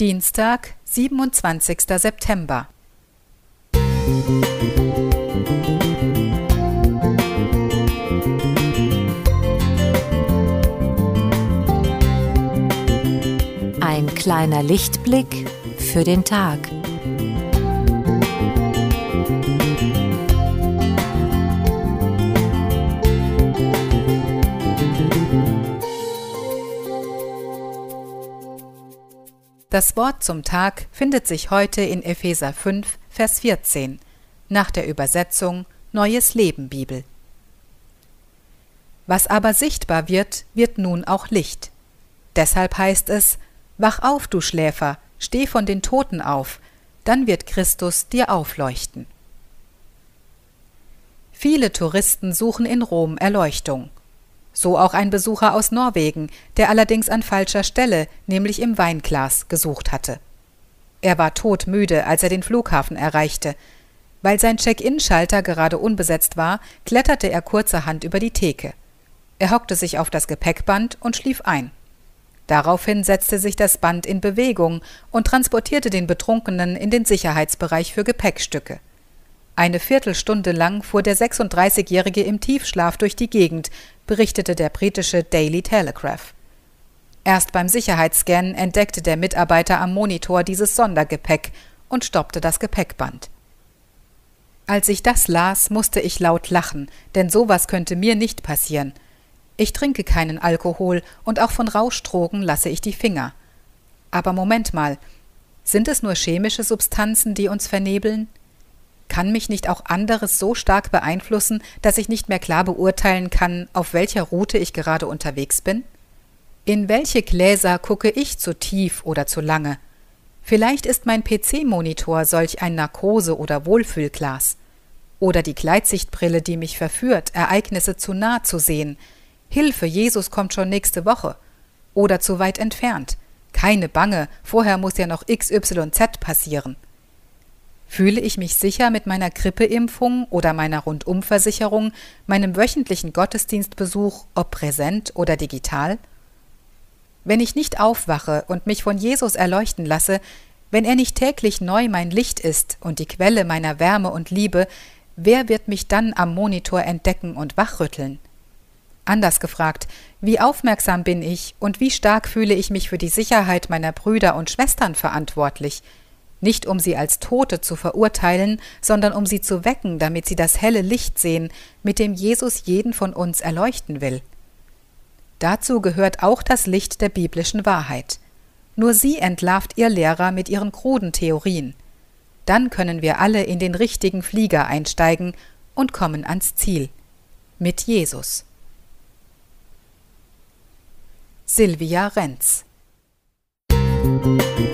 Dienstag, 27. September. Ein kleiner Lichtblick für den Tag. Das Wort zum Tag findet sich heute in Epheser 5, Vers 14, nach der Übersetzung Neues Leben Bibel. Was aber sichtbar wird, wird nun auch Licht. Deshalb heißt es, Wach auf, du Schläfer, steh von den Toten auf, dann wird Christus dir aufleuchten. Viele Touristen suchen in Rom Erleuchtung so auch ein Besucher aus Norwegen, der allerdings an falscher Stelle, nämlich im Weinglas, gesucht hatte. Er war todmüde, als er den Flughafen erreichte. Weil sein Check-in-Schalter gerade unbesetzt war, kletterte er kurzerhand über die Theke. Er hockte sich auf das Gepäckband und schlief ein. Daraufhin setzte sich das Band in Bewegung und transportierte den Betrunkenen in den Sicherheitsbereich für Gepäckstücke. Eine Viertelstunde lang fuhr der 36-Jährige im Tiefschlaf durch die Gegend, berichtete der britische Daily Telegraph. Erst beim Sicherheitsscan entdeckte der Mitarbeiter am Monitor dieses Sondergepäck und stoppte das Gepäckband. Als ich das las, musste ich laut lachen, denn sowas könnte mir nicht passieren. Ich trinke keinen Alkohol und auch von Rauschdrogen lasse ich die Finger. Aber Moment mal, sind es nur chemische Substanzen, die uns vernebeln? Kann mich nicht auch anderes so stark beeinflussen, dass ich nicht mehr klar beurteilen kann, auf welcher Route ich gerade unterwegs bin? In welche Gläser gucke ich zu tief oder zu lange? Vielleicht ist mein PC-Monitor solch ein Narkose- oder Wohlfühlglas. Oder die Gleitsichtbrille, die mich verführt, Ereignisse zu nah zu sehen. Hilfe, Jesus kommt schon nächste Woche. Oder zu weit entfernt. Keine Bange, vorher muss ja noch XYZ passieren. Fühle ich mich sicher mit meiner Grippeimpfung oder meiner Rundumversicherung, meinem wöchentlichen Gottesdienstbesuch, ob präsent oder digital? Wenn ich nicht aufwache und mich von Jesus erleuchten lasse, wenn er nicht täglich neu mein Licht ist und die Quelle meiner Wärme und Liebe, wer wird mich dann am Monitor entdecken und wachrütteln? Anders gefragt, wie aufmerksam bin ich und wie stark fühle ich mich für die Sicherheit meiner Brüder und Schwestern verantwortlich – nicht um sie als Tote zu verurteilen, sondern um sie zu wecken, damit sie das helle Licht sehen, mit dem Jesus jeden von uns erleuchten will. Dazu gehört auch das Licht der biblischen Wahrheit. Nur sie entlarvt ihr Lehrer mit ihren kruden Theorien. Dann können wir alle in den richtigen Flieger einsteigen und kommen ans Ziel. Mit Jesus. Silvia Renz Musik